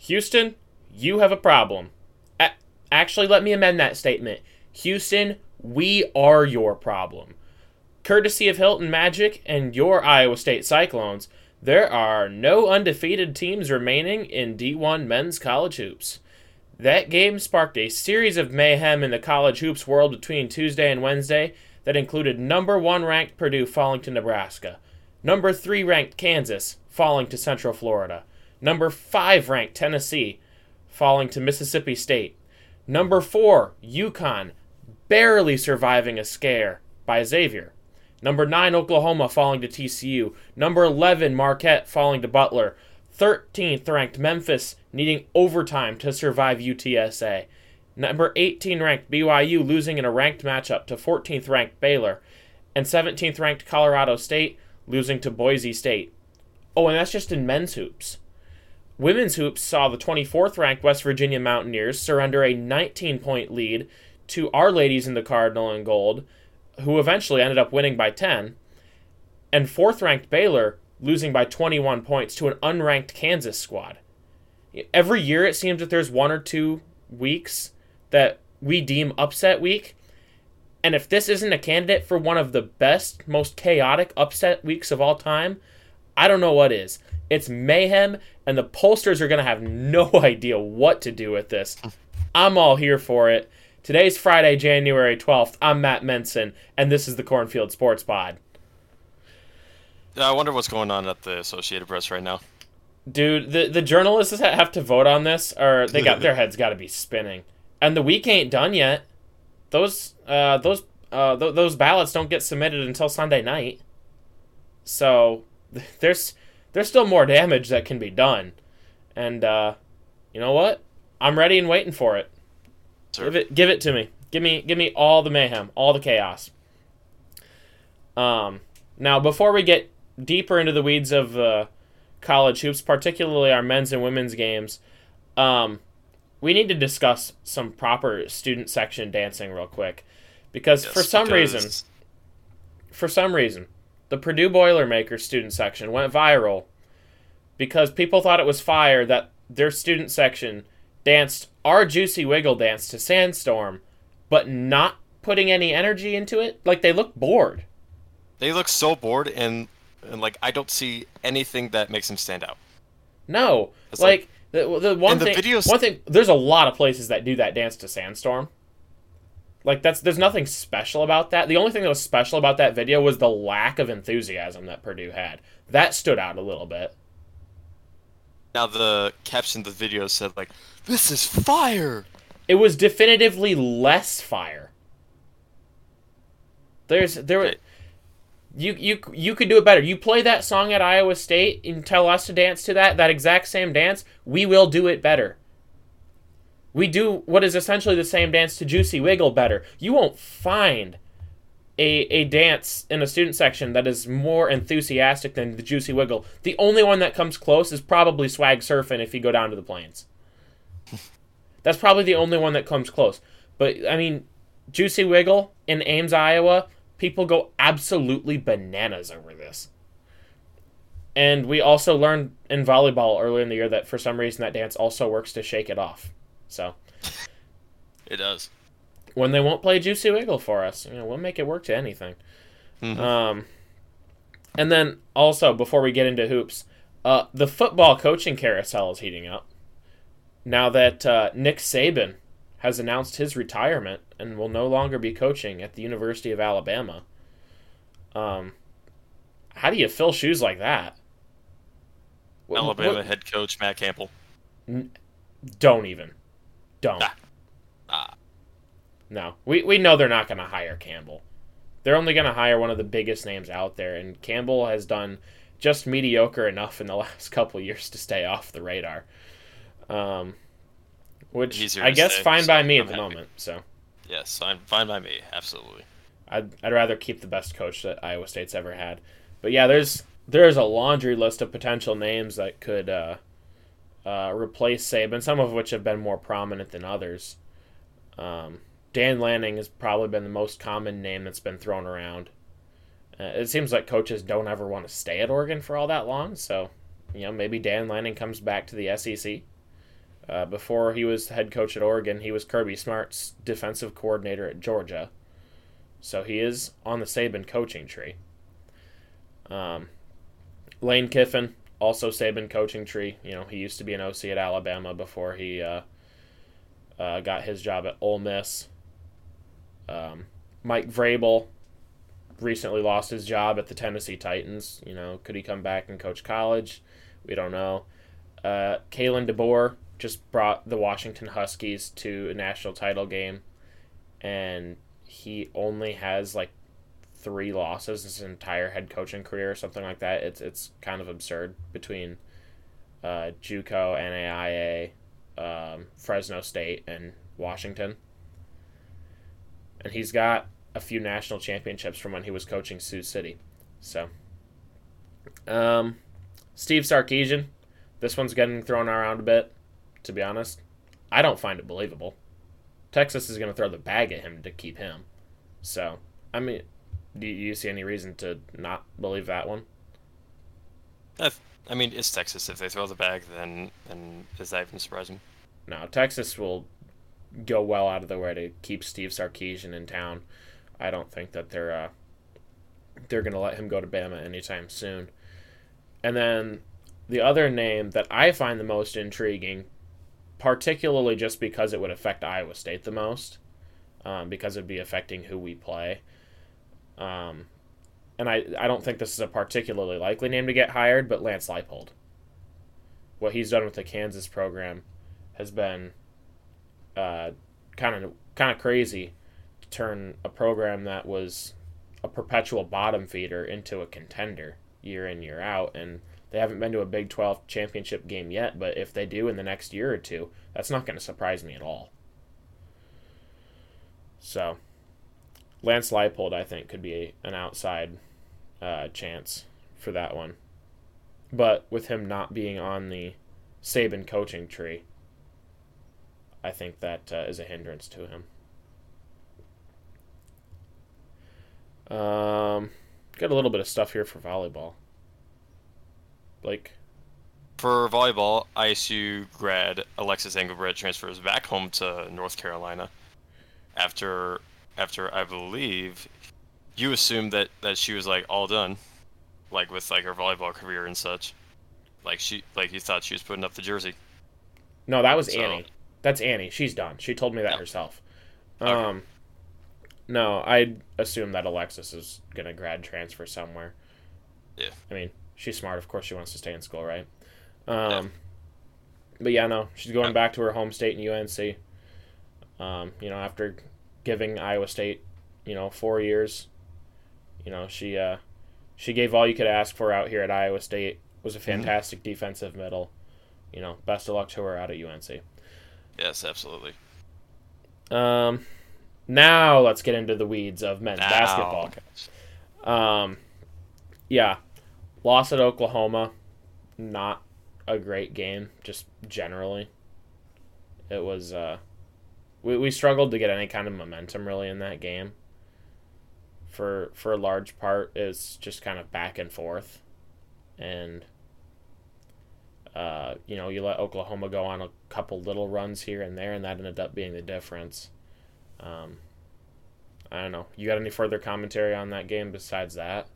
Houston, you have a problem. A- actually, let me amend that statement. Houston, we are your problem. Courtesy of Hilton Magic and your Iowa State Cyclones, there are no undefeated teams remaining in D1 men's college hoops. That game sparked a series of mayhem in the college hoops world between Tuesday and Wednesday that included number one ranked Purdue falling to Nebraska, number three ranked Kansas falling to Central Florida, number five ranked Tennessee falling to Mississippi State, number four UConn barely surviving a scare by Xavier. Number 9, Oklahoma falling to TCU. Number 11, Marquette falling to Butler. 13th ranked Memphis needing overtime to survive UTSA. Number 18 ranked BYU losing in a ranked matchup to 14th ranked Baylor. And 17th ranked Colorado State losing to Boise State. Oh, and that's just in men's hoops. Women's hoops saw the 24th ranked West Virginia Mountaineers surrender a 19 point lead to Our Ladies in the Cardinal and Gold, who eventually ended up winning by 10. And 4th ranked Baylor losing by 21 points to an unranked Kansas squad. Every year it seems that there's one or two weeks that we deem upset week. And if this isn't a candidate for one of the best, most chaotic upset weeks of all time, I don't know what is. It's mayhem, and the pollsters are going to have no idea what to do with this. I'm all here for it. Today's Friday, January 12th. I'm Matt Mensen, and this is the Cornfield Sports Pod. I wonder what's going on at the Associated Press right now. Dude, the the journalists that have to vote on this, or they got their heads got to be spinning. And the week ain't done yet. Those uh those uh th- those ballots don't get submitted until Sunday night. So there's there's still more damage that can be done, and uh, you know what? I'm ready and waiting for it. Give it give it to me. Give me give me all the mayhem, all the chaos. Um, now before we get deeper into the weeds of uh, college hoops, particularly our men's and women's games, um, we need to discuss some proper student section dancing real quick, because Yes, for some because- reason, for some reason, the Purdue Boilermakers student section went viral because people thought it was fire that their student section danced our Juicy Wiggle dance to Sandstorm, but not putting any energy into it. Like they look bored. They look so bored, and, and like I don't see anything that makes them stand out. No, It's like, the, the one thing. videos- One thing. There's a lot of places that do that dance to Sandstorm. Like that's there's nothing special about that. The only thing that was special about that video was the lack of enthusiasm that Purdue had. That stood out a little bit. Now the caption of the video said like, "This is fire." It was definitively less fire. There's there Okay. you you you could do it better. You play that song at Iowa State and tell us to dance to that that exact same dance, we will do it better. We do what is essentially the same dance to Juicy Wiggle better. You won't find a, a dance in a student section that is more enthusiastic than the Juicy Wiggle. The only one that comes close is probably Swag Surfing if you go down to the plains. That's probably the only one that comes close. But I mean, Juicy Wiggle in Ames, Iowa, people go absolutely bananas over this. And we also learned in volleyball earlier in the year that for some reason that dance also works to shake it off. So It does. when they won't play Juicy Wiggle for us, you know, we'll make it work to anything. Mhm. Um, and then also before we get into hoops, uh, the football coaching carousel is heating up. Now that uh, Nick Saban has announced his retirement and will no longer be coaching at the University of Alabama. Um, how do you fill shoes like that? Alabama what- head coach Matt Campbell. don't even. Don't. Ah. Ah. No, we we know they're not going to hire Campbell. They're only going to hire one of the biggest names out there, and Campbell has done just mediocre enough in the last couple years to stay off the radar. Um, which here I guess stay, fine so by me I'm at the happy. moment. So Yes, fine, fine by me. Absolutely. I'd I'd rather keep the best coach that Iowa State's ever had. But yeah, there's there's a laundry list of potential names that could uh, uh, replace Saban, some of which have been more prominent than others. Um, Dan Lanning has probably been the most common name that's been thrown around. Uh, it seems like coaches don't ever want to stay at Oregon for all that long, so you know maybe Dan Lanning comes back to the SEC. Uh, before he was head coach at Oregon, he was Kirby Smart's defensive coordinator at Georgia. So he is on the Saban coaching tree. Um, Lane Kiffin, also Saban coaching tree. You know, he used to be an OC at Alabama before he uh, uh, got his job at Ole Miss. Um, Mike Vrabel recently lost his job at the Tennessee Titans. You know, could he come back and coach college? We don't know. Uh, Kalen DeBoer just brought the Washington Huskies to a national title game, and he only has like three losses his entire head coaching career or something like that. It's it's kind of absurd between uh, JUCO, NAIA, um, Fresno State, and Washington. And he's got a few national championships from when he was coaching Sioux City. So, um, Steve Sarkisian, this one's getting thrown around a bit. To be honest, I don't find it believable. Texas is going to throw the bag at him to keep him. So, I mean, do you see any reason to not believe that one? I mean, it's Texas. If they throw the bag, then then is that even surprising? No, Texas will go well out of their way to keep Steve Sarkisian in town. I don't think that they're uh, they're going to let him go to Bama anytime soon. And then the other name that I find the most intriguing, particularly just because it would affect Iowa State the most, um, because it'd be affecting who we play. Um, and I, I don't think this is a particularly likely name to get hired, but Lance Leipold. What he's done with the Kansas program has been kind of kind of crazy to turn a program that was a perpetual bottom feeder into a contender year in year out and they haven't been to a Big 12 championship game yet, but if they do in the next year or two, that's not going to surprise me at all. So, Lance Leipold, I think, could be an outside uh, chance for that one. But with him not being on the Saban coaching tree, I think that uh, is a hindrance to him. Um, got a little bit of stuff here for volleyball. Blake. For volleyball, ISU grad Alexis Engelbrecht transfers back home to North Carolina after after I believe you assumed that that she was like all done, like with like her volleyball career and such. Like she like you thought she was putting up the jersey. No, that was so, Annie. That's Annie. She's done. She told me that herself. Okay. Um, no, I assume that Alexis is gonna grad transfer somewhere. Yeah. I mean, she's smart. Of course, she wants to stay in school, right? Um, yeah. but yeah, no, she's going back to her home state in UNC. Um, you know, after giving Iowa State, you know, four years, you know, she uh, she gave all you could ask for out here at Iowa State. Was a mm-hmm. fantastic mm-hmm. defensive middle. You know, best of luck to her out at UNC. Yes, absolutely. Um, now let's get into the weeds of men's now. basketball. Um, yeah, loss at Oklahoma, not a great game, just generally. It was uh, we we struggled to get any kind of momentum really in that game. For for a large part, it's just kind of back and forth, and uh, you know, you let Oklahoma go on a couple little runs here and there, and that ended up being the difference. Um, I don't know. You got any further commentary on that game besides that?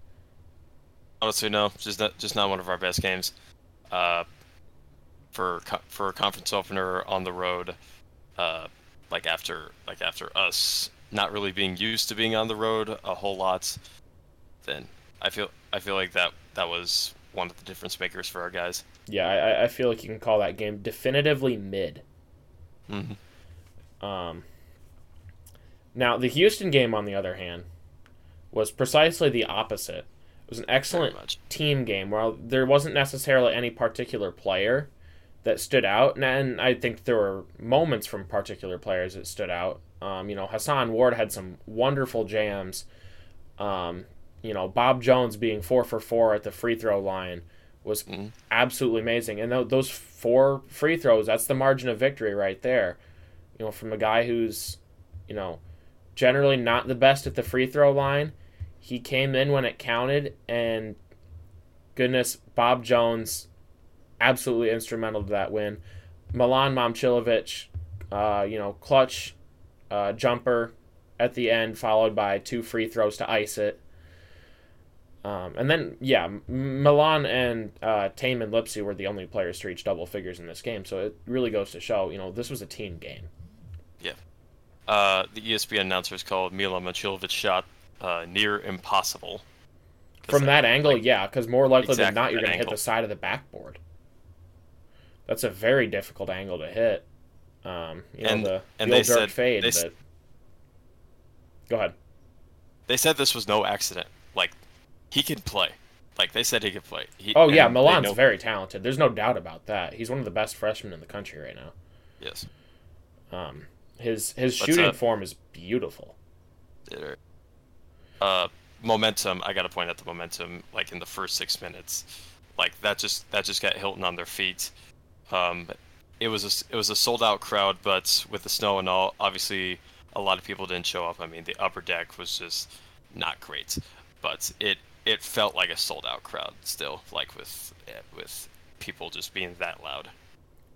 Honestly, no. Just not just not one of our best games. Uh, for for a conference opener on the road, uh, like after like after us not really being used to being on the road a whole lot, then I feel I feel like that that was one of the difference makers for our guys. Yeah, I, I feel like you can call that game definitively mid. Mm-hmm. Um. Now the Houston game, on the other hand, was precisely the opposite. It was an excellent team game where there wasn't necessarily any particular player that stood out, and, I think there were moments from particular players that stood out. Um, you know, Hason Ward had some wonderful jams. Um, you know, Bob Jones being four for four at the free throw line was mm-hmm. absolutely amazing. And th- those four free throws, that's the margin of victory right there. You know, from a guy who's, you know, generally not the best at the free throw line, he came in when it counted, and goodness, Bob Jones absolutely instrumental to that win. Milan Momcilovic, uh, you know, clutch uh, jumper at the end, followed by two free throws to ice it. Um, and then, yeah, Milan and uh, Thiem and Lipsey were the only players to reach double figures in this game. So it really goes to show, you know, this was a team game. Yeah. Uh, the ESPN announcers called Milan Momcilovic's shot uh, near impossible. From that, that angle, like, yeah, because more likely exactly than not, you're going to hit the side of the backboard. That's a very difficult angle to hit. Um, you know, and, the, and the they said, fade, they, but... Go ahead. They said this was no accident. Like, he can play. Like they said, he could play. He, oh yeah, Milan's very talented. There's no doubt about that. He's one of the best freshmen in the country right now. Yes. Um, his his shooting uh, form is beautiful. Uh, momentum. I got to point out the momentum. Like in the first six minutes, like that just that just got Hilton on their feet. Um, it was a it was a sold out crowd, but with the snow and all, obviously a lot of people didn't show up. I mean, the upper deck was just not great, but it it felt like a sold out crowd still, like with with people just being that loud.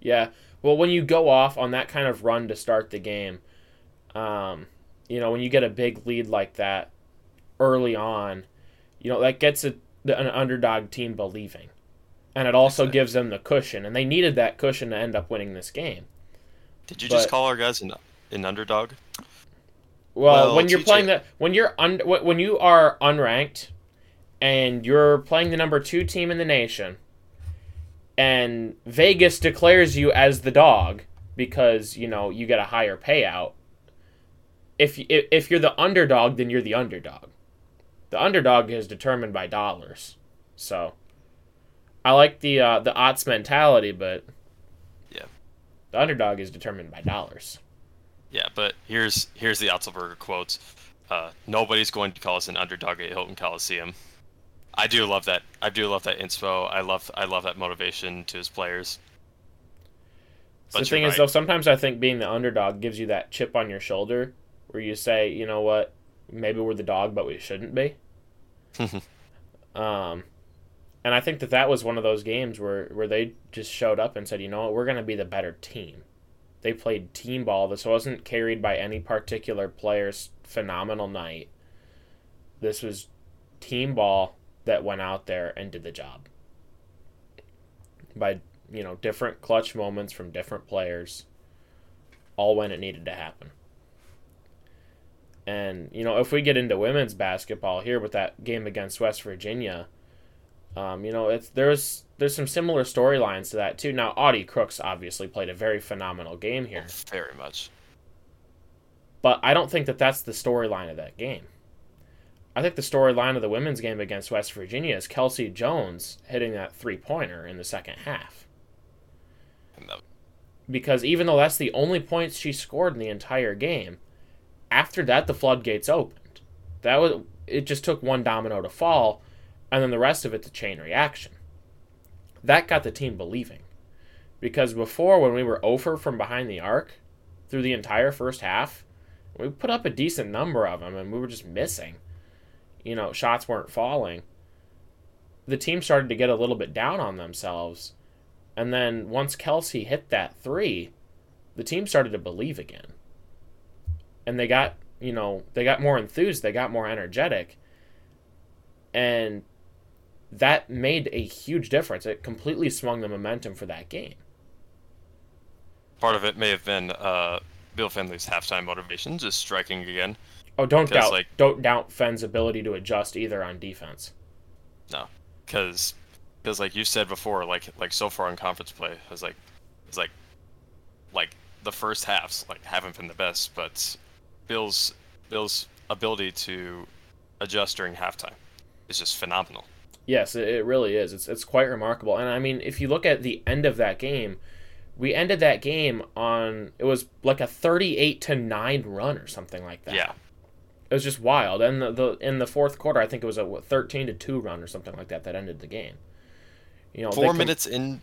Yeah. Well, when you go off on that kind of run to start the game, um, you know, when you get a big lead like that early on, you know, that gets a, an underdog team believing. And it also exactly. gives them the cushion, and they needed that cushion to end up winning this game. Did you but, just call our guys an, an underdog? Well, well when you're playing the when you're un, when you are unranked, and you're playing the number two team in the nation, and Vegas declares you as the dog because you know you get a higher payout. If if you're the underdog, then you're the underdog. The underdog is determined by dollars. So, I like the uh, the odds mentality, but yeah, the underdog is determined by dollars. Yeah, but here's here's the Otzelberger quotes. Uh, nobody's going to call us an underdog at Hilton Coliseum. I do love that. I do love that inspo. I love I love that motivation to his players. So the thing right. is, though, sometimes I think being the underdog gives you that chip on your shoulder, where you say, you know what, maybe we're the dog, but we shouldn't be. um, and I think that that was one of those games where where they just showed up and said, you know what, we're going to be the better team. They played team ball. This wasn't carried by any particular player's phenomenal night. This was team ball that went out there and did the job by you know different clutch moments from different players all when it needed to happen and you know if we get into women's basketball here with that game against west virginia um, you know it's there's there's some similar storylines to that too now audi crooks obviously played a very phenomenal game here very much but i don't think that that's the storyline of that game I think the storyline of the women's game against West Virginia is Kelsey Joens hitting that three pointer in the second half. Because even though that's the only points she scored in the entire game, after that the floodgates opened. That was it just took one domino to fall, and then the rest of it to chain reaction. That got the team believing. Because before when we were over from behind the arc through the entire first half, we put up a decent number of them and we were just missing you know, shots weren't falling, the team started to get a little bit down on themselves. And then once Kelsey hit that three, the team started to believe again. And they got, you know, they got more enthused, they got more energetic. And that made a huge difference. It completely swung the momentum for that game. Part of it may have been uh, Bill Fennelly's halftime motivation, just striking again. Oh, don't doubt like, don't doubt Fenn's ability to adjust either on defense. No, because because like you said before, like like so far in conference play, it's like it's like like the first halves like haven't been the best, but Bill's Bill's ability to adjust during halftime is just phenomenal. Yes, it really is. It's it's quite remarkable. And I mean, if you look at the end of that game, we ended that game on it was like a 38 to 9 run or something like that. Yeah it was just wild. And the, the in the fourth quarter, I think it was a what, thirteen to two run or something like that that ended the game. You know, four minutes in.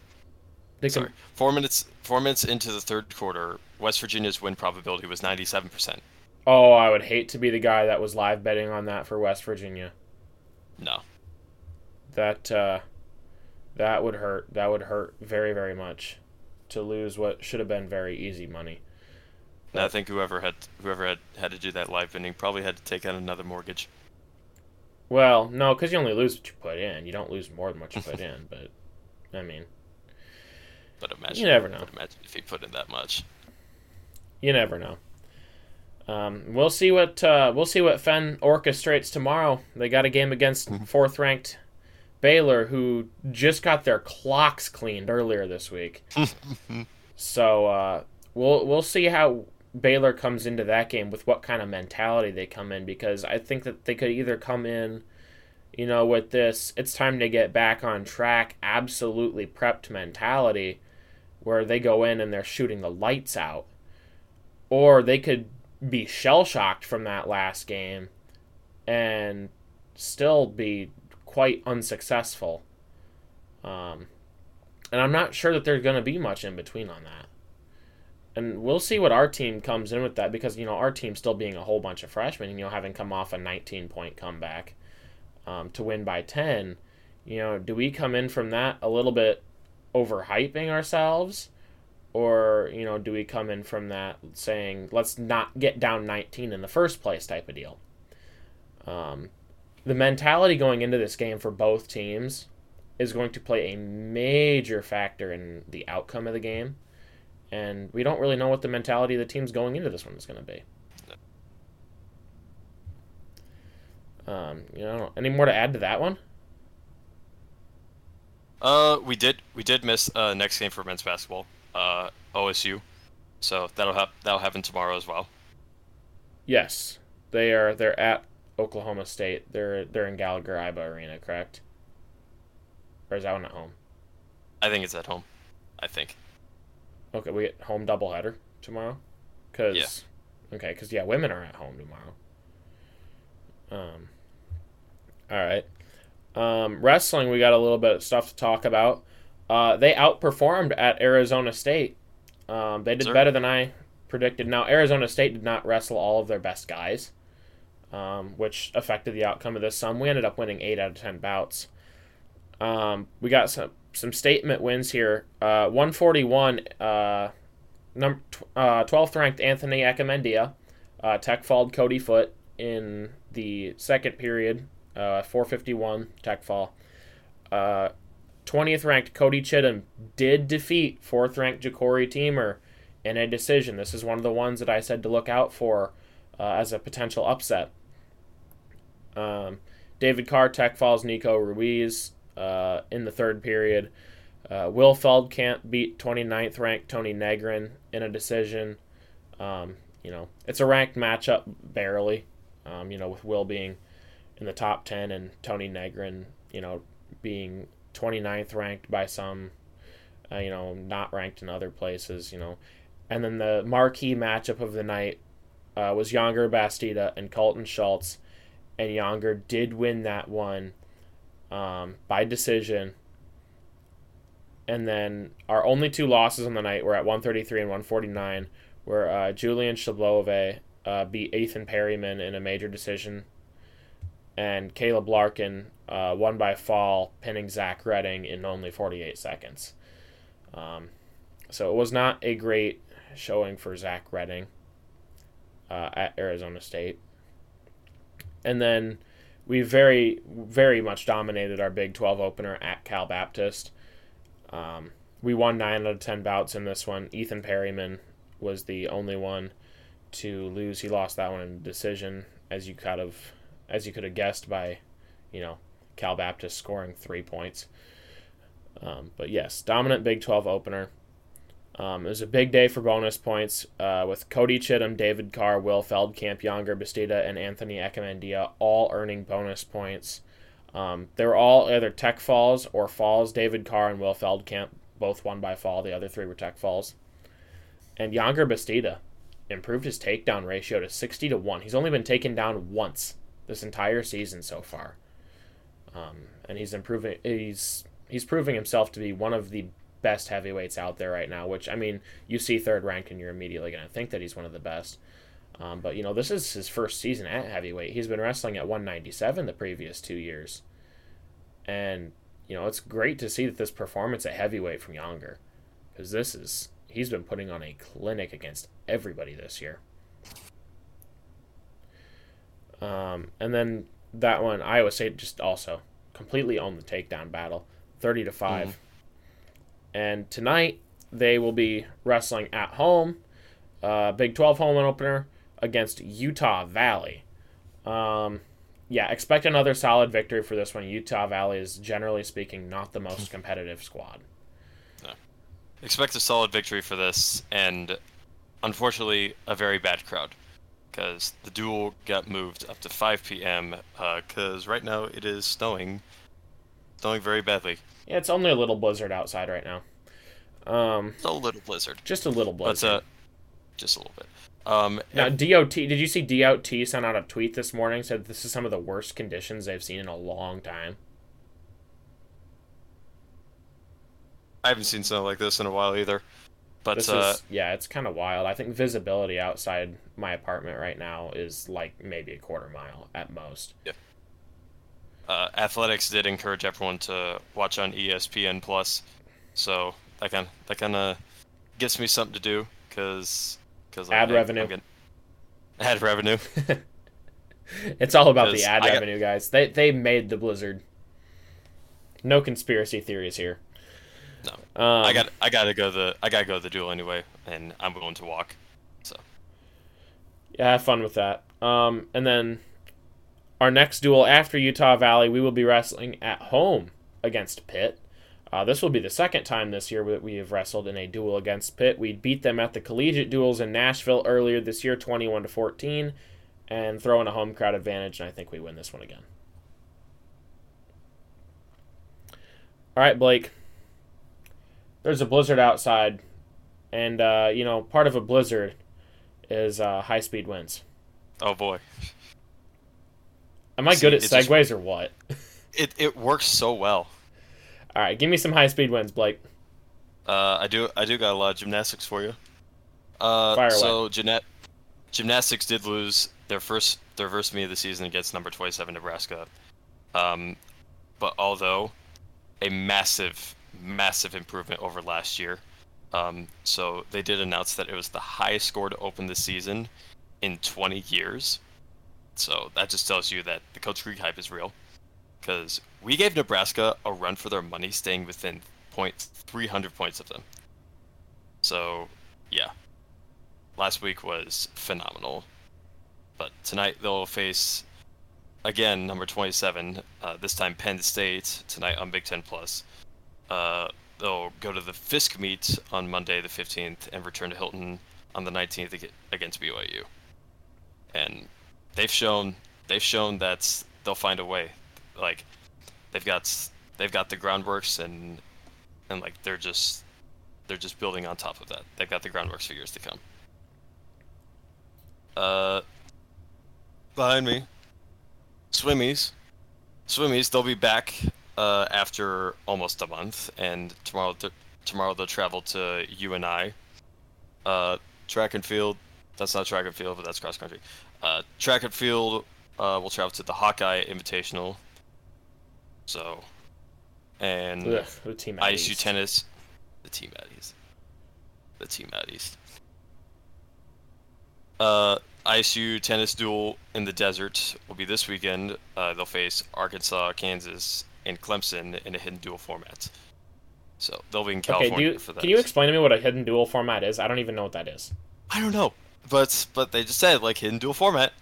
sorry, four minutes. Four minutes into the third quarter, West Virginia's win probability was ninety-seven percent. Oh, I would hate to be the guy that was live betting on that for West Virginia. No. That uh, that would hurt. That would hurt very very much. to lose what should have been very easy money. I think whoever had whoever had had to do that live vending probably had to take out another mortgage. Well, no, because you only lose what you put in. You don't lose more than what you put in. But I mean, But imagine You never know. Imagine if he put in that much. you never know. Um, we'll see what uh, we'll see what Fen orchestrates tomorrow. They got a game against fourth ranked Baylor, who just got their clocks cleaned earlier this week. so uh, we'll we'll see how Baylor comes into that game with what kind of mentality they come in because I think that they could either come in, you know, with this it's time to get back on track, absolutely prepped mentality, where they go in and they're shooting the lights out, or they could be shell shocked from that last game and still be quite unsuccessful. Um, and I'm not sure that there's going to be much in between on that. And we'll see what our team comes in with that because, you know, our team still being a whole bunch of freshmen, you know, having come off a 19 point comeback um, to win by 10. You know, do we come in from that a little bit overhyping ourselves? Or, you know, do we come in from that saying, let's not get down 19 in the first place type of deal? Um, the mentality going into this game for both teams is going to play a major factor in the outcome of the game. And we don't really know what the mentality of the teams going into this one is going to be. Um, you know, any more to add to that one? Uh, we did we did miss uh next game for men's basketball. Uh, OSU. So that'll have that'll happen tomorrow as well. Yes, they are. They're at Oklahoma State. They're they're in Gallagher Iba Arena, correct? Or is that one at home? I think it's at home. I think. Okay, we get home doubleheader tomorrow. Cause, okay, because yeah, women are at home tomorrow. Um. All right. Um, wrestling, we got a little bit of stuff to talk about. Uh, they outperformed at Arizona State. Um, they did Sure. better than I predicted. Now, Arizona State did not wrestle all of their best guys, um, which affected the outcome of this. Some we ended up winning eight out of ten bouts. Um, we got some some statement wins here. Uh, 141, uh, number uh, 12th ranked Anthony Echemendia, uh, tech falled Cody Foot in the second period. Uh, 451 tech fall. Uh, 20th ranked Cody Chittum did defeat 4th ranked Jacori Teemer in a decision. This is one of the ones that I said to look out for uh, as a potential upset. Um, David Carr tech falls Nico Ruiz uh, in the third period. Uh, Will Feldkamp beat 29th ranked Tony Negron in a decision. Um, you know, it's a ranked matchup barely. Um, you know, with Will being in the top 10 and Tony Negron, you know, being 29th ranked by some, uh, you know, not ranked in other places, you know. And then the marquee matchup of the night uh, was Younger Bastida and Cohlton Schultz. And Younger did win that one um, by decision. And then our only two losses on the night were at 133 and 149, where uh, Julian Chlebove uh, beat Ethan Perryman in a major decision, and Caleb Larkin uh, won by fall, pinning Zach Redding in only 48 seconds. Um, so it was not a great showing for Zach Redding uh, at Arizona State. And then we very, very much dominated our Big 12 opener at Cal Baptist. Um, we won 9 out of 10 bouts in this one. Ethan Perryman was the only one to lose. He lost that one in decision, as you kind of, as you could have guessed by, you know, Cal Baptist scoring three points. Um, but yes, dominant Big 12 opener. Um, it was a big day for bonus points uh, with Cody Chittum, David Carr, Will Feldkamp, Younger Bastida, and Anthony Echemendia all earning bonus points. Um, they were all either tech falls or falls. David Carr and Will Feldkamp both won by fall. The other three were tech falls. And Younger Bastida improved his takedown ratio to 60 to 1. He's only been taken down once this entire season so far. Um, and he's improving he's he's proving himself to be one of the best heavyweights out there right now, which I mean, you see third ranked and you're immediately going to think that he's one of the best. Um, but you know, this is his first season at heavyweight. He's been wrestling at 197 the previous two years, and you know it's great to see that this performance at heavyweight from Younger, because this is he's been putting on a clinic against everybody this year. Um, and then that one, Iowa State just also completely owned the takedown battle, thirty to 5 Mhm. And tonight they will be wrestling at home, uh, Big Twelve home opener against Utah Valley. Um, yeah, expect another solid victory for this one. Utah Valley is generally speaking not the most competitive squad. Expect a solid victory for this, and unfortunately, a very bad crowd. Because the duel got moved up to 5 p.m. Because right now it is snowing, snowing very badly. Yeah, it's only a little blizzard outside right now. Um, a little blizzard, just a little blizzard. uh, just a little bit. Um, Now, DOT, did you see DOT sent out a tweet this morning said this is some of the worst conditions they've seen in a long time? I haven't seen something like this in a while either. But uh, is yeah, it's kind of wild. I think visibility outside my apartment right now is like maybe a quarter mile at most. Uh, athletics did encourage everyone to watch on ESPN Plus, so that kind that kind of gives me something to do because because Ad revenue. ad revenue. It's all about the ad got- revenue, guys. They they made the blizzard. No conspiracy theories here. No. Um, I got I gotta go the I gotta go the duel anyway, and I'm willing to walk. So Yeah, have fun with that. Um, and then our next duel after Utah Valley, we will be wrestling at home against Pitt. Uh, this will be the second time this year that we have wrestled in a duel against Pitt. We beat them at the collegiate duels in Nashville earlier this year, twenty-one to fourteen, and throw in a home crowd advantage, and I think we win this one again. All right, Blake. There's a blizzard outside, and uh, you know part of a blizzard is uh, high speed winds. oh boy, Am I See, good at it just- segues or what? it it works so well. All right, give me some high speed winds, Blake. Uh, I do I do got a lot of gymnastics for you. Uh, Fire away. so gymna- gymnastics did lose their first their first meet of the season against number 27 Nebraska. Um, but although a massive massive improvement over last year. Um, so they did announce that it was the highest score to open the season in 20 years. So that just tells you that the Coach Creek hype is real. Because we gave Nebraska a run for their money, staying within point 300 points of them. So, yeah. Last week was phenomenal. But tonight they'll face, again, number 27, uh, this time Penn State, tonight on Big Ten Plus. Uh, they'll go to the Fisk meet on Monday the 15th and return to Hilton on the 19th against BYU. And they've shown they've shown that they'll find a way. Like they've got they've got the groundworks and and like they're just they're just building on top of that. They've got the groundworks for years to come. Uh, behind me, swimmies, swimmies. They'll be back uh, after almost a month, and tomorrow th- tomorrow they'll travel to UNI. Uh, track and field. That's not track and field, but that's cross country. Uh, track and field. Uh, we'll travel to the Hawkeye Invitational. So, and Ugh, the team at ISU East. tennis, the team out east. The team out east. Uh, ISU tennis duel in the desert will be this weekend. Uh, they'll face Arkansas, Kansas, and Clemson in a hidden duel format. So they'll be in Okay, California do you, for that. can you explain to me what a hidden duel format is? I don't even know what that is. I don't know, but but they just said like hidden duel format.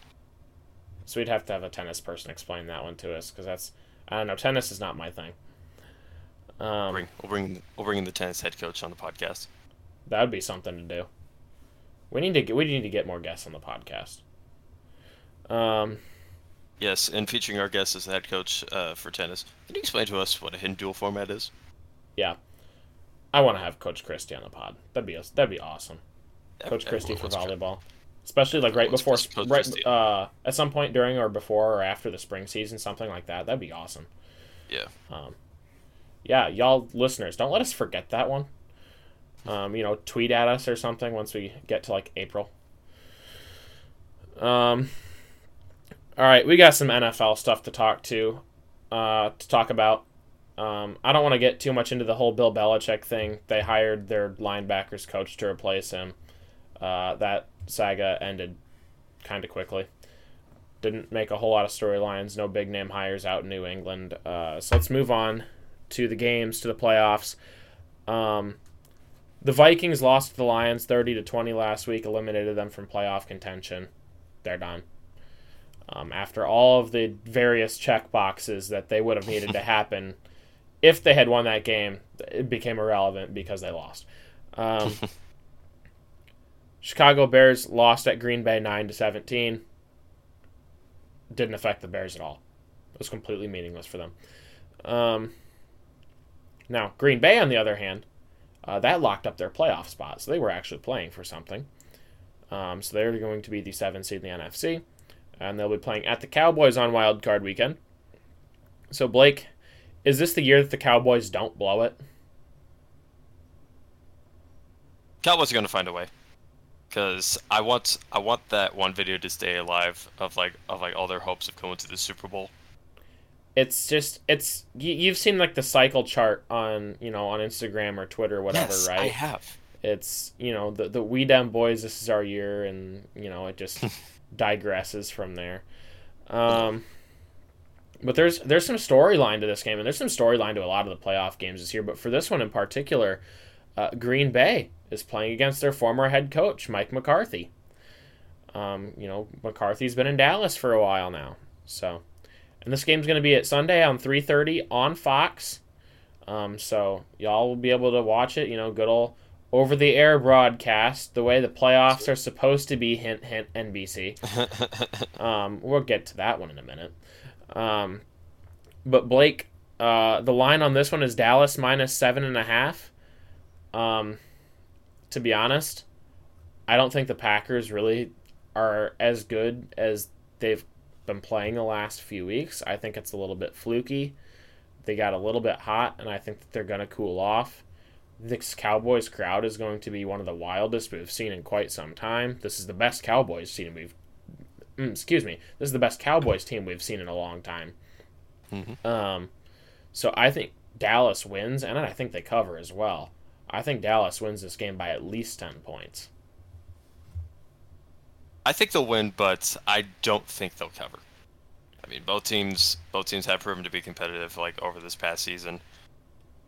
So we'd have to have a tennis person explain that one to us because that's I don't know. Tennis is not my thing. Um, Bring we'll bring we'll bring in the tennis head coach on the podcast. that would be something to do. We need to get we need to get more guests on the podcast. Um, Yes, and featuring our guest as the head coach uh, for tennis. Can you explain to us what a hidden duel format is? yeah, I want to have Coach Christy on the pod. That'd be that'd be awesome. Coach Christy for volleyball, especially like right before right uh at some point during or before or after the spring season, something like that. That'd be awesome. Yeah. Um, yeah, y'all listeners, don't let us forget that one. Um, you know, tweet at us or something once we get to like April. Um, all right, we got some NFL stuff to talk to, uh, to talk about. Um, I don't want to get too much into the whole Bill Belichick thing. They hired their linebackers coach to replace him. Uh, that saga ended kind of quickly. Didn't make a whole lot of storylines. No big name hires out in New England. Uh, so let's move on to the games, to the playoffs. Um, the Vikings lost to the Lions 30 to 20 last week, eliminated them from playoff contention. They're done. Um, after all of the various check boxes that they would have needed to happen if they had won that game, it became irrelevant because they lost. Um, Chicago Bears lost at Green Bay 9 to 17. Didn't affect the Bears at all. It was completely meaningless for them. Um, now, Green Bay, on the other hand, uh, that locked up their playoff spot, so they were actually playing for something. Um, so they're going to be the seven seed in the NFC, and they'll be playing at the Cowboys on Wild Card Weekend. So Blake, is this the year that the Cowboys don't blow it? Cowboys are going to find a way because I want I want that one video to stay alive of like of like all their hopes of going to the Super Bowl. It's just it's you, you've seen like the cycle chart on you know on Instagram or Twitter or whatever, yes, right? I have. It's you know the the we dem boys. This is our year, and you know it just digresses from there. Um, but there's there's some storyline to this game, and there's some storyline to a lot of the playoff games this year. But for this one in particular, uh, Green Bay is playing against their former head coach Mike McCarthy. Um, you know McCarthy's been in Dallas for a while now, so and this game's going to be at Sunday on 3:30 on Fox. Um, so y'all will be able to watch it. You know, good old over the air broadcast, the way the playoffs are supposed to be. Hint, hint, NBC. um, we'll get to that one in a minute. Um, but Blake, uh, the line on this one is Dallas minus seven and a half. To be honest, I don't think the Packers really are as good as they've been playing the last few weeks. I think it's a little bit fluky. They got a little bit hot, and I think that they're going to cool off. This Cowboys crowd is going to be one of the wildest we've seen in quite some time. This is the best Cowboys team we've mm, excuse me, this is the best Cowboys team we've seen in a long time. Mhm. Um, so I think Dallas wins, and I think they cover as well. I think Dallas wins this game by at least ten points. I think they'll win, but I don't think they'll cover. I mean, both teams both teams have proven to be competitive like over this past season.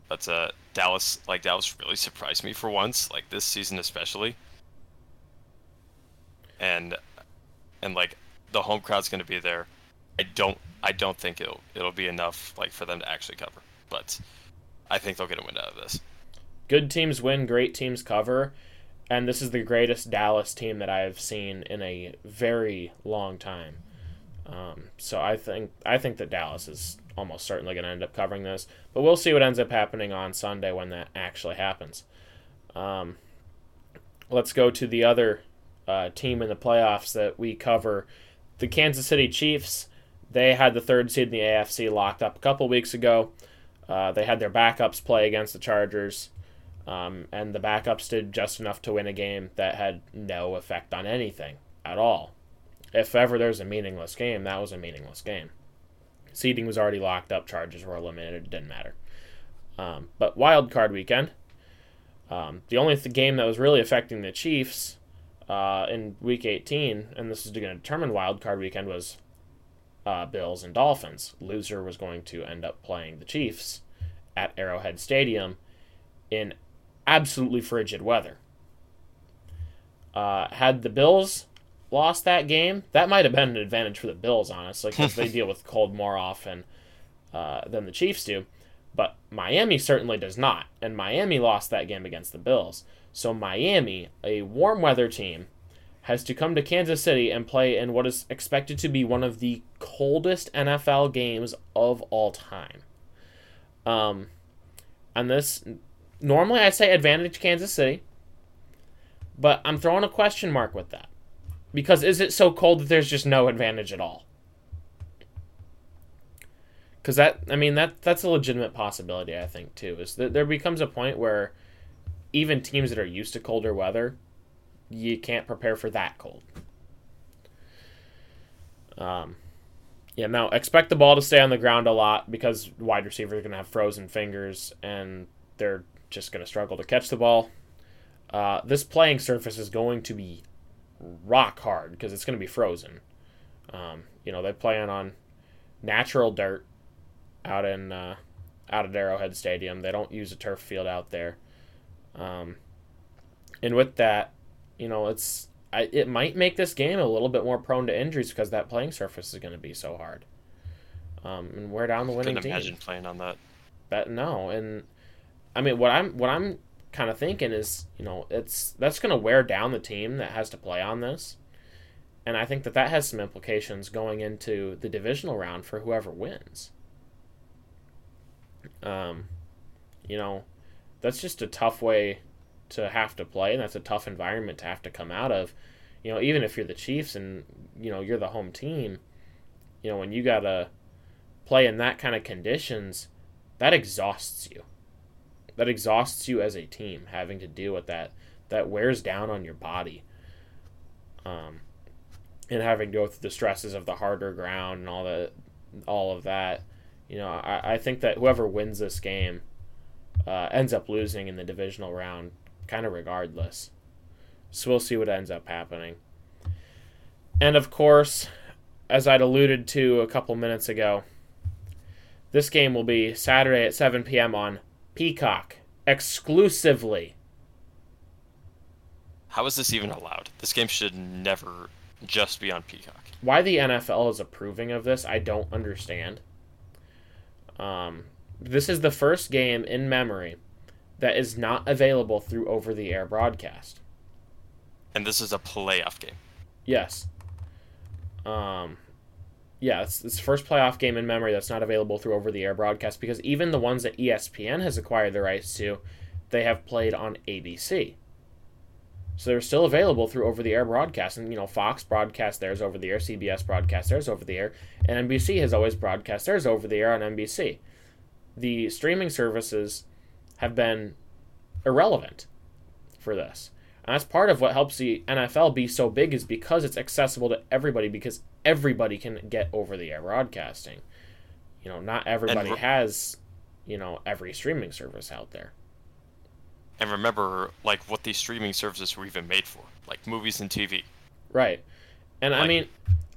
But uh, Dallas, like Dallas, really surprised me for once, like this season especially. And and like the home crowd's going to be there. I don't I don't think it'll it'll be enough like for them to actually cover. But I think they'll get a win out of this. Good teams win, great teams cover, and this is the greatest Dallas team that I've seen in a very long time. Um, so I think I think that Dallas is almost certainly going to end up covering this, but we'll see what ends up happening on Sunday when that actually happens. Um, let's go to the other uh, team in the playoffs that we cover, the Kansas City Chiefs. They had the third seed in the AFC locked up a couple weeks ago. Uh, they had their backups play against the Chargers, um, and the backups did just enough to win a game that had no effect on anything at all. If ever there's a meaningless game, that was a meaningless game. Seeding was already locked up, charges were eliminated, it didn't matter. Um, but wild card weekend, um, the only th- game that was really affecting the Chiefs uh, in Week 18, and this is going to determine wild card weekend, was uh, Bills and Dolphins. Loser was going to end up playing the Chiefs at Arrowhead Stadium in absolutely frigid weather. Uh, had the Bills lost that game, that might have been an advantage for the Bills, honestly, because they deal with cold more often uh, than the Chiefs do. But Miami certainly does not, and Miami lost that game against the Bills. So Miami, a warm weather team, has to come to Kansas City and play in what is expected to be one of the coldest NFL games of all time. Um, and this, normally I say advantage Kansas City, but I'm throwing a question mark with that. Because is it so cold that there's just no advantage at all? Because that, I mean, that that's a legitimate possibility. I think too is that there becomes a point where even teams that are used to colder weather, you can't prepare for that cold. Um, Yeah, now expect the ball to stay on the ground a lot because wide receivers are going to have frozen fingers and they're just going to struggle to catch the ball. Uh, this playing surface is going to be rock hard because it's going to be frozen. Um, you know, they're playing on natural dirt out in uh, out at Arrowhead Stadium. They don't use a turf field out there. Um, and with that, you know, it's I, it might make this game a little bit more prone to injuries because that playing surface is going to be so hard. Um, and wear down the winning Couldn't team. imagine playing on that. But no, and I mean, what I'm what I'm kind of thinking is, you know, it's that's going to wear down the team that has to play on this, and I think that that has some implications going into the divisional round for whoever wins. Um, you know, that's just a tough way to have to play, and that's a tough environment to have to come out of. You know, even if you're the Chiefs and you know you're the home team, you know when you gotta play in that kind of conditions, that exhausts you. That exhausts you as a team, having to deal with that. That wears down on your body. Um, and having to go through the stresses of the harder ground and all that, all of that. You know, I, I think that whoever wins this game uh, ends up losing in the divisional round, kind of regardless. So we'll see what ends up happening. And of course, as I'd alluded to a couple minutes ago, this game will be Saturday at 7 p.m. on Peacock exclusively. How is this even allowed? This game should never just be on Peacock. Why the NFL is approving of this, I don't understand. Um, this is the first game in memory that is not available through over the air broadcast. And this is a playoff game. Yes. Um, yeah, it's, it's the first playoff game in memory that's not available through over the air broadcast because even the ones that ESPN has acquired the rights to, they have played on ABC. So they're still available through over the air broadcast. And, you know, Fox broadcast theirs over the air, CBS broadcast theirs over the air, and NBC has always broadcast theirs over the air on NBC. The streaming services have been irrelevant for this. And that's part of what helps the NFL be so big is because it's accessible to everybody because everybody can get over the air broadcasting. You know, not everybody re- has, you know, every streaming service out there. And remember, like, what these streaming services were even made for, like movies and TV. Right. And I mean,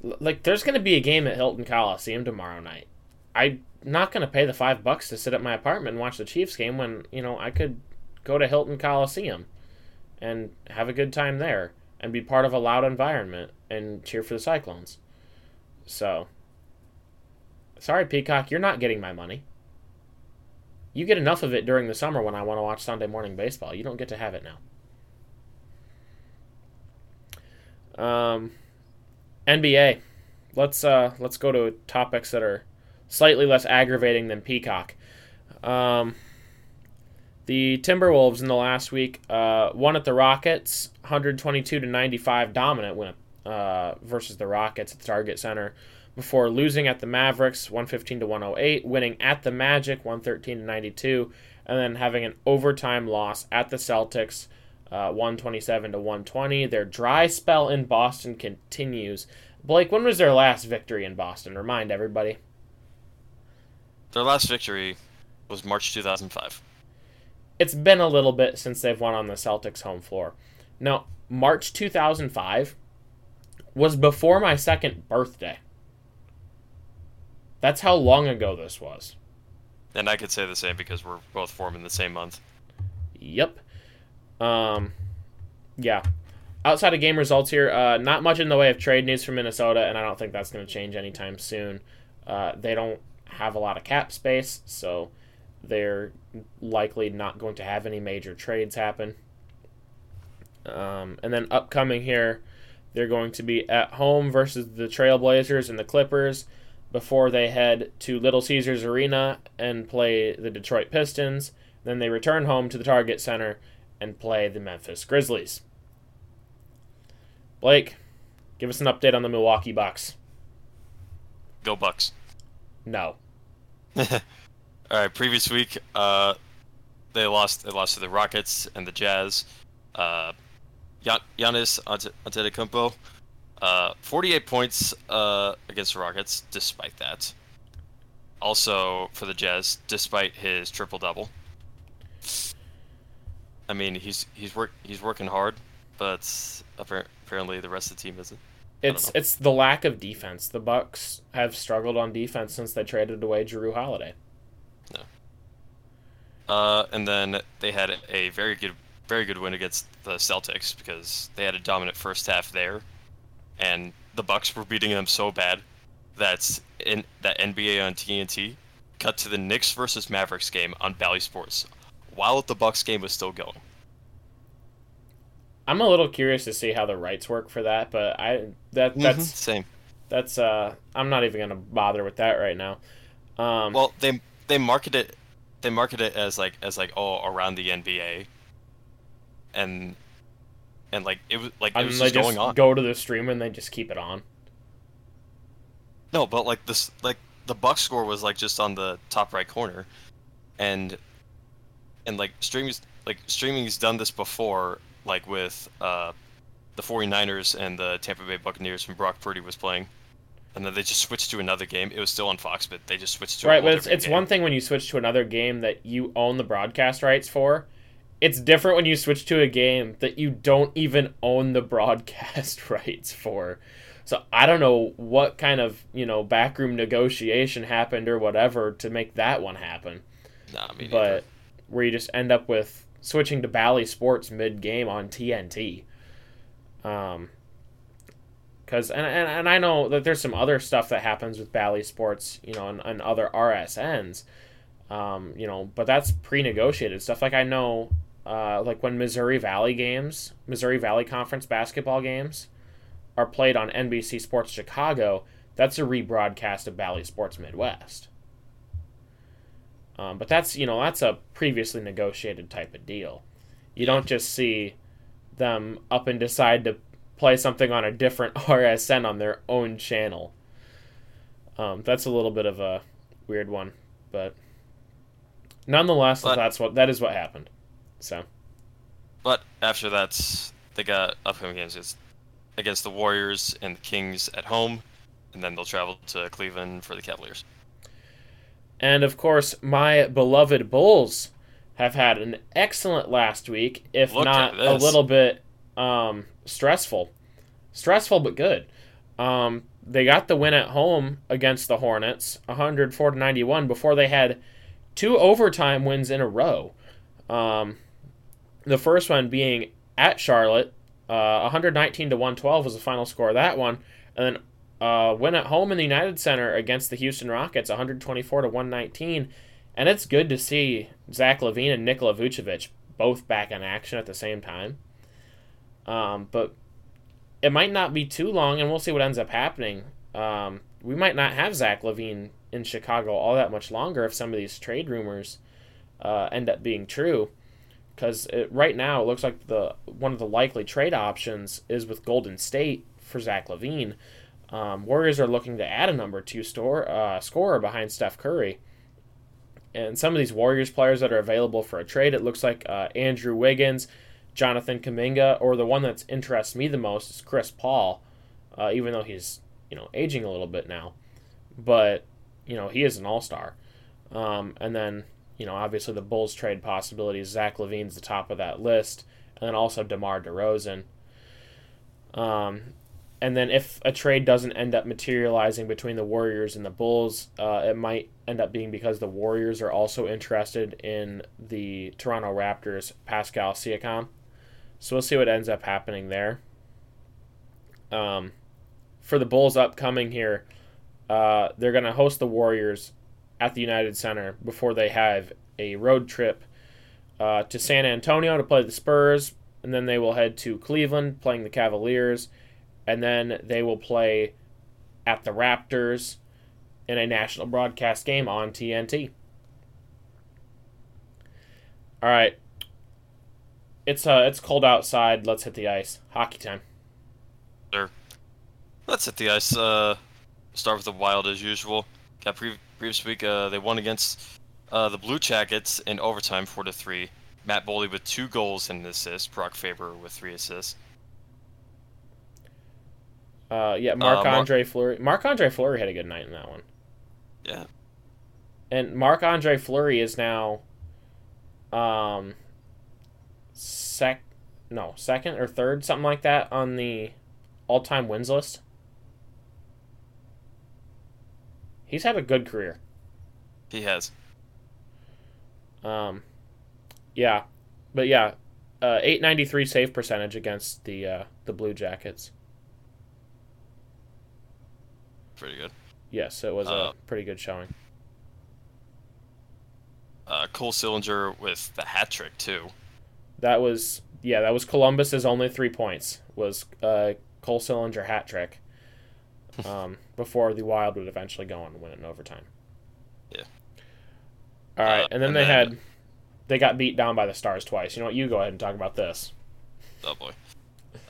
like, there's going to be a game at Hilton Coliseum tomorrow night. I'm not going to pay the five bucks to sit at my apartment and watch the Chiefs game when, you know, I could go to Hilton Coliseum and have a good time there and be part of a loud environment and cheer for the Cyclones. So, sorry, Peacock, you're not getting my money. You get enough of it during the summer when I want to watch Sunday morning baseball. You don't get to have it now. Um, NBA. Let's uh let's go to topics that are slightly less aggravating than Peacock. Um, the Timberwolves in the last week uh, won at the Rockets, 122 to 95 dominant win uh, versus the Rockets at Target Center before losing at the Mavericks 115 to 108, winning at the Magic 113 to 92, and then having an overtime loss at the Celtics uh, 127 to 120. Their dry spell in Boston continues. Blake, when was their last victory in Boston? Remind everybody. Their last victory was March 2005. It's been a little bit since they've won on the Celtics home floor. Now, March 2005 was before my second birthday. That's how long ago this was. And I could say the same because we're both formed in the same month. Yep. Um, yeah. Outside of game results here, uh, not much in the way of trade news from Minnesota, and I don't think that's going to change anytime soon. Uh, they don't have a lot of cap space, so they're likely not going to have any major trades happen. Um, and then upcoming here, they're going to be at home versus the Trailblazers and the Clippers before they head to Little Caesars Arena and play the Detroit Pistons. Then they return home to the Target Center and play the Memphis Grizzlies. Blake, give us an update on the Milwaukee Bucks. Go Bucks. No. All right. Previous week, uh, they lost. They lost to the Rockets and the Jazz. Uh, Gian- Giannis Antetokounmpo Uh, 48 points uh, against the Rockets, despite that. Also for the Jazz, despite his triple double. I mean, he's he's work he's working hard, but apparently the rest of the team isn't. It's it's the lack of defense. The Bucks have struggled on defense since they traded away Jrue Holiday. Uh, and then they had a very good very good win against the Celtics because they had a dominant first half there, and the Bucks were beating them so bad that in that NBA on TNT cut to the Knicks versus Mavericks game on Bally Sports while the Bucks game was still going. I'm a little curious to see how the rights work for that, but I that mm-hmm. that's mm-hmm, same. That's uh, I'm not even gonna bother with that right now. Um, well, they they market it they market it as like as like oh around the NBA, and and like it was like it was just, just on. Go to the stream and they just keep it on. No, but like this, like the Buck score was like just on the top right corner, and and like streaming's like streaming's done this before, like with uh, the 49ers and the Tampa Bay Buccaneers when Brock Purdy was playing. And then they just switched to another game. It was still on Fox, but they just switched to right. but it's, it's one thing when you switch to another game that you own the broadcast rights for, it's different when you switch to a game that you don't even own the broadcast rights for. So I don't know what kind of you know backroom negotiation happened or whatever to make that one happen. Nah, me but neither. where you just end up with switching to Bally Sports mid game on TNT. Um, because and, and and I know that there's some other stuff that happens with Bally Sports, you know, and, and other RSNs. Um, you know, but that's pre-negotiated stuff. Like I know uh, like when Missouri Valley games, Missouri Valley Conference basketball games, are played on NBC Sports Chicago, that's a rebroadcast of Bally Sports Midwest. Um, but that's you know that's a previously negotiated type of deal. You don't just see them up and decide to play something on a different RSN on their own channel. Um, that's a little bit of a weird one, but nonetheless, but, that's what that is what happened. So. But after that, they got upcoming games it's against the Warriors and the Kings at home, and then they'll travel to Cleveland for the Cavaliers. And of course, my beloved Bulls have had an excellent last week, if Look not a little bit um, stressful. Stressful but good. Um, they got the win at home against the Hornets, 104 to 91, before they had two overtime wins in a row. Um, the first one being at Charlotte, uh, 119 to 112 was the final score of that one, and then uh, win at home in the United Center against the Houston Rockets, 124 to 119. And it's good to see Zach LaVine and Nikola Vucevic both back in action at the same time. Um, but it might not be too long, and we'll see what ends up happening. Um, we might not have Zach LaVine in Chicago all that much longer if some of these trade rumors uh, end up being true because right now it looks like the one of the likely trade options is with Golden State for Zach LaVine. Um, Warriors are looking to add a number two store uh, scorer behind Steph Curry, and some of these Warriors players that are available for a trade, it looks like uh, Andrew Wiggins, Jonathan Kuminga, or the one that's interests me the most is Chris Paul, uh, even though he's you know aging a little bit now, but you know he is an all star. Um, and then you know, obviously the Bulls trade possibilities. Zach LaVine's the top of that list, and then also DeMar DeRozan. Um, and then if a trade doesn't end up materializing between the Warriors and the Bulls, uh, it might end up being because the Warriors are also interested in the Toronto Raptors' Pascal Siakam. So we'll see what ends up happening there. Um, for the Bulls upcoming here, uh, they're going to host the Warriors at the United Center before they have a road trip uh, to San Antonio to play the Spurs, and then they will head to Cleveland playing the Cavaliers, and then they will play at the Raptors in a national broadcast game on TNT. All right. It's uh it's cold outside. Let's hit the ice. Hockey time. Sure. Let's hit the ice. Uh, start with the Wild as usual. Got pre- previous week uh, they won against uh, the Blue Jackets in overtime, four to three. Matt Boldy with two goals and an assist. Brock Faber with three assists. Uh, yeah, Marc Mar- Andre Fleury. Marc Andre Fleury had a good night in that one. Yeah. And Marc Andre Fleury is now, um, sec, no, second or third, something like that, on the all-time wins list. He's had a good career. He has. Um, yeah, but yeah, uh, eight ninety three save percentage against the uh, the Blue Jackets. Pretty good. Yes, it was Uh, a pretty good showing. Uh, Cole Sillinger with the hat trick too. That was yeah, that was Columbus's only three points was uh, Cole Sillinger hat trick. Um, before the Wild would eventually go on and win it in overtime. Yeah. All right, Uh, and then and they then- had they got beat down by the Stars twice. You know what? You go ahead and talk about this. Oh boy.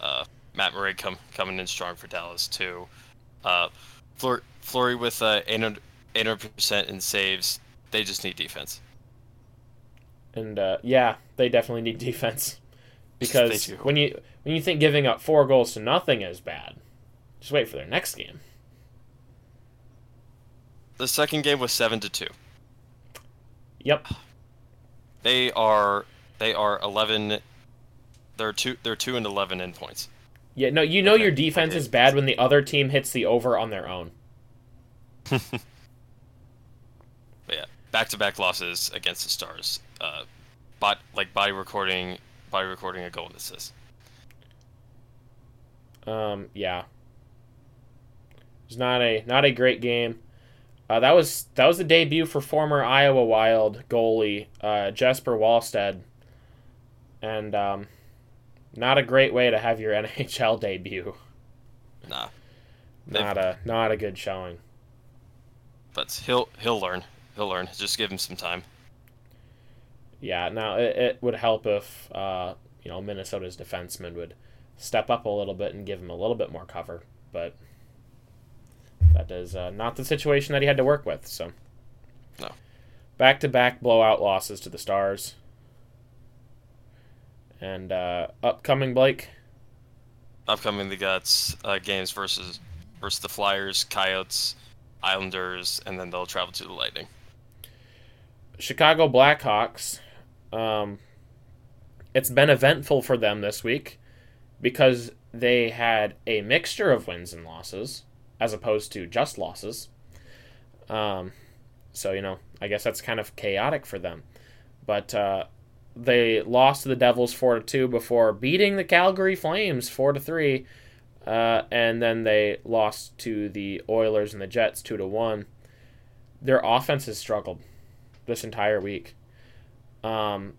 Uh, Matt Murray come, coming in strong for Dallas too. Uh, Flor- Fleury with uh, 800 percent in saves. They just need defense. And uh, yeah, they definitely need defense because when you when you think giving up four goals to nothing is bad, just wait for their next game. The second game was seven to two. Yep. They are they are 11. They're two. They're two and 11 in points. Yeah. No, you know Okay, your defense is bad when the other team hits the over on their own. But yeah, back to back losses against the Stars. Uh, but like Boldy recording, Boldy recording a goal and assist. Um, yeah. it's not a not a great game. Uh, that was that was the debut for former Iowa Wild goalie uh, Jesper Wallstedt, and um, not a great way to have your NHL debut. Nah, They've- Not a not a good showing. but he'll he'll learn. He'll learn. Just give him some time. Yeah, now it, it would help if uh, you know Minnesota's defenseman would step up a little bit and give him a little bit more cover, but that is uh, not the situation that he had to work with. So, No. back to back blowout losses to the Stars, and uh, upcoming Blake. Upcoming the guts uh, games versus versus the Flyers, Coyotes, Islanders, and then they'll travel to the Lightning. Chicago Blackhawks. Um, it's been eventful for them this week because they had a mixture of wins and losses as opposed to just losses. Um, so, you know, I guess that's kind of chaotic for them. But uh, they lost to the Devils 4 to 2 before beating the Calgary Flames 4 to 3. Uh, and then they lost to the Oilers and the Jets 2 to 1. Their offense has struggled this entire week. Um,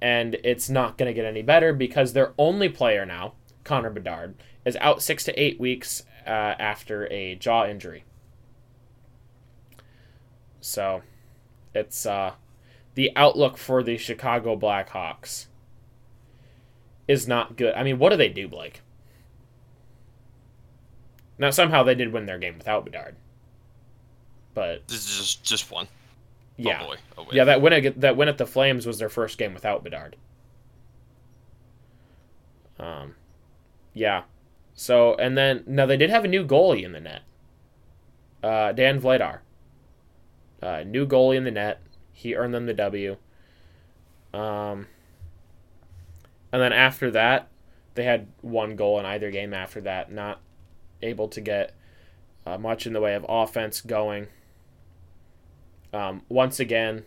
and it's not going to get any better because their only player now, Connor Bedard, is out six to eight weeks uh, after a jaw injury. So it's uh, the outlook for the Chicago Blackhawks is not good. I mean, what do they do, Blake? Now, somehow they did win their game without Bedard. But This is just just one. Yeah. Oh. Oh. Yeah, that win at, that win at the Flames was their first game without Bedard. Um, yeah. So and then now they did have a new goalie in the net. Uh, Dan Vladar. Uh, new goalie in the net. He earned them the W. Um, and then after that, they had one goal in either game. After that, not able to get uh, much in the way of offense going. Um, once again,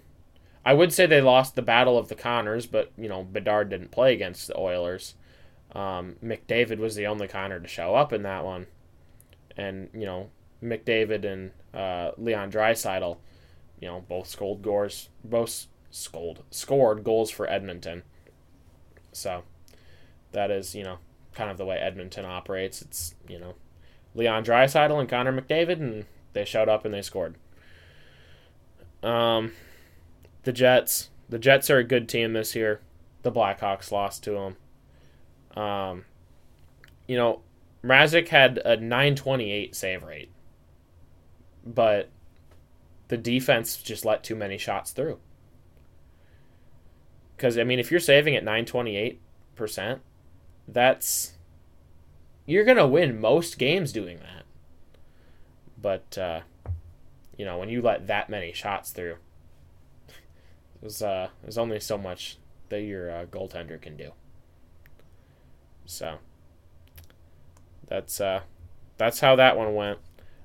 I would say they lost the battle of the Connors, but you know Bedard didn't play against the Oilers. Um, McDavid was the only Connor to show up in that one, and you know McDavid and uh, Leon Draisaitl, you know both scored goals, both scored scored goals for Edmonton. So that is you know kind of the way Edmonton operates. It's you know Leon Draisaitl and Connor McDavid, and they showed up and they scored. Um, the Jets. The Jets are a good team this year. The Blackhawks lost to them. Um, you know, Mrazek had a 928 save rate, but the defense just let too many shots through. Because I mean, if you're saving at 928 percent, that's you're gonna win most games doing that. But uh, you know, when you let that many shots through, there's uh, there's only so much that your uh, goaltender can do. So that's uh, that's how that one went.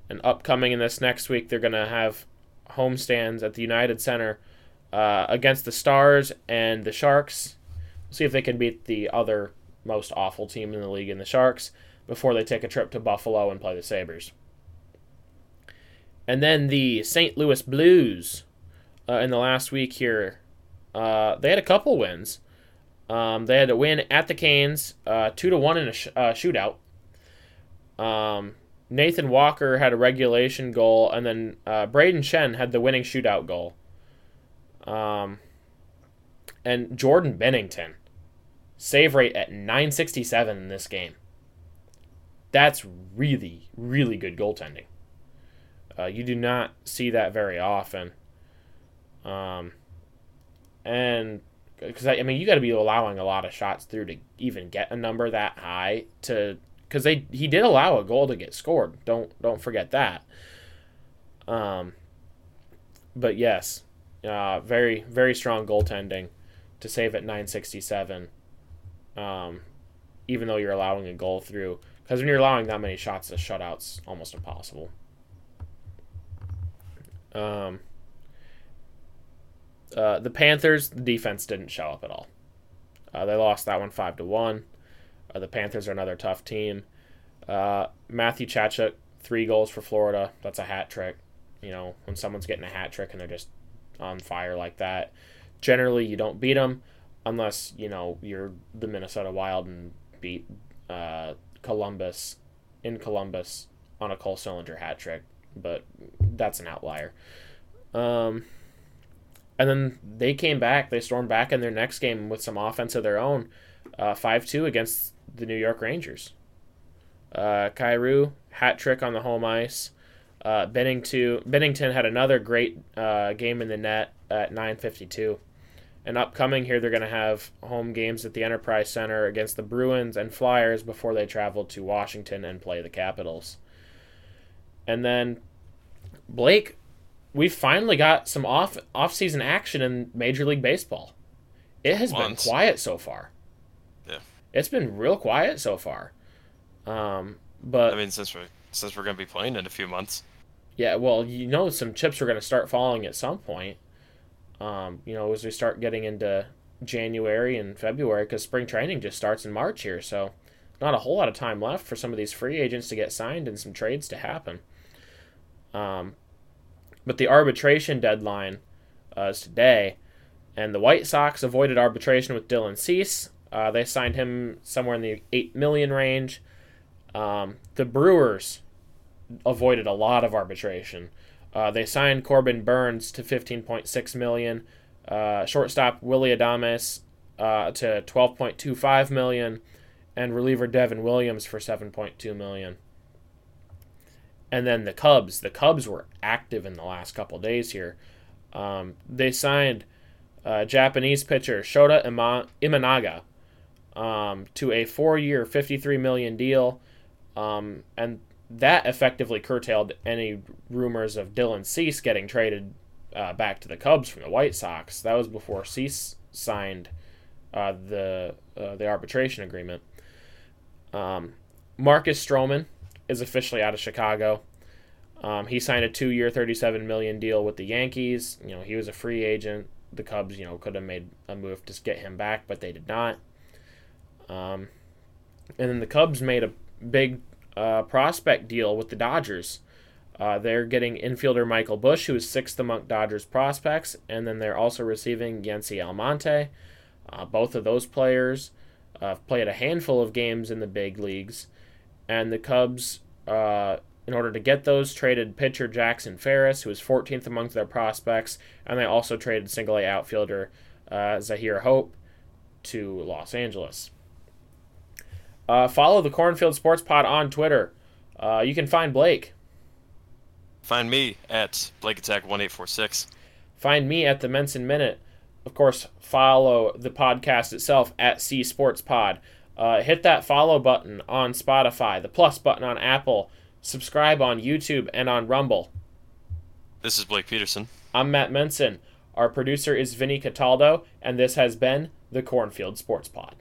And upcoming in this next week, they're gonna have homestands at the United Center uh, against the Stars and the Sharks. See if they can beat the other most awful team in the league in the Sharks before they take a trip to Buffalo and play the Sabres. And then the St. Louis Blues uh, in the last week here, uh, they had a couple wins. Um, they had a win at the Canes, uh, two to one in a sh- uh, shootout. Um, Nathan Walker had a regulation goal, and then uh, Brayden Schenn had the winning shootout goal. Um, and Jordan Binnington save rate at 967 in this game. That's really, really good goaltending. Uh, you do not see that very often. Um, and because I, I mean, you got to be allowing a lot of shots through to even get a number that high to because they he did allow a goal to get scored. Don't don't forget that. Um, but yes, uh, very very strong goaltending to save at 967. Um, even though you're allowing a goal through, because when you're allowing that many shots, the shutout's almost impossible. Um, uh, the Panthers, the defense didn't show up at all. Uh, they lost that one five to one. Uh, the Panthers are another tough team. Uh, Matthew Tkachuk, three goals for Florida. That's a hat trick. You know, when someone's getting a hat trick and they're just on fire like that, generally you don't beat them unless you know you're the Minnesota Wild and beat uh, Columbus in Columbus on a Cole Sillinger hat trick. But that's an outlier. Um, and then they came back. They stormed back in their next game with some offense of their own, uh, five uh, two against the New York Rangers. Uh, Kyrou hat trick on the home ice. Uh, Binnington, Binnington had another great uh, game in the net at 9:52. And upcoming here, they're going to have home games at the Enterprise Center against the Bruins and Flyers before they travel to Washington and play the Capitals. And then Blake we finally got some off off season action in Major League Baseball. It has Once. been quiet so far. Yeah, it's been real quiet so far. Um, but I mean, since we're since we're gonna be playing in a few months. Yeah, well, you know, some chips are gonna start falling at some point. Um, you know, as we start getting into January and February, because spring training just starts in March here, so not a whole lot of time left for some of these free agents to get signed and some trades to happen. Um, but the arbitration deadline uh, is today, and the White Sox avoided arbitration with Dylan Cease. Uh, they signed him somewhere in the eight million range. Um, the Brewers avoided a lot of arbitration. Uh, they signed Corbin Burnes to 15.6 million, uh, shortstop Willie Adames uh, to 12.25 million, and reliever Devin Williams for 7.2 million. And then the Cubs. The Cubs were active in the last couple days here. Um, they signed uh, Japanese pitcher Shota Ima- Imanaga um, to a four-year, fifty-three million deal, um, and that effectively curtailed any rumors of Dylan Cease getting traded uh, back to the Cubs from the White Sox. That was before Cease signed uh, the uh, the arbitration agreement. Um, Marcus Stroman is officially out of Chicago. Um, he signed a two-year, thirty-seven million deal with the Yankees. You know, he was a free agent. The Cubs, you know, could have made a move to get him back, but they did not. Um, and then the Cubs made a big uh, prospect deal with the Dodgers. Uh, they're getting infielder Michael Busch, who is sixth among Dodgers prospects, and then they're also receiving Yency Almonte. Uh, both of those players uh, played a handful of games in the big leagues, and the Cubs, uh, in order to get those, traded pitcher Jackson Ferris, who was 14th amongst their prospects, and they also traded single A outfielder uh, Zyhir Hope to Los Angeles. Uh, follow the Cornfield Sports Pod on Twitter. Uh, you can find Blake. Find me at BlakeAttack1846. Find me at the Mensen Minute. Of course, follow the podcast itself at C Sports Pod. Uh, hit that follow button on Spotify, the plus button on Apple, subscribe on YouTube and on Rumble. This is Blake Peterson. I'm Matt Mensen. Our producer is Vinny Cataldo, and this has been the Cornfield Sports Pod.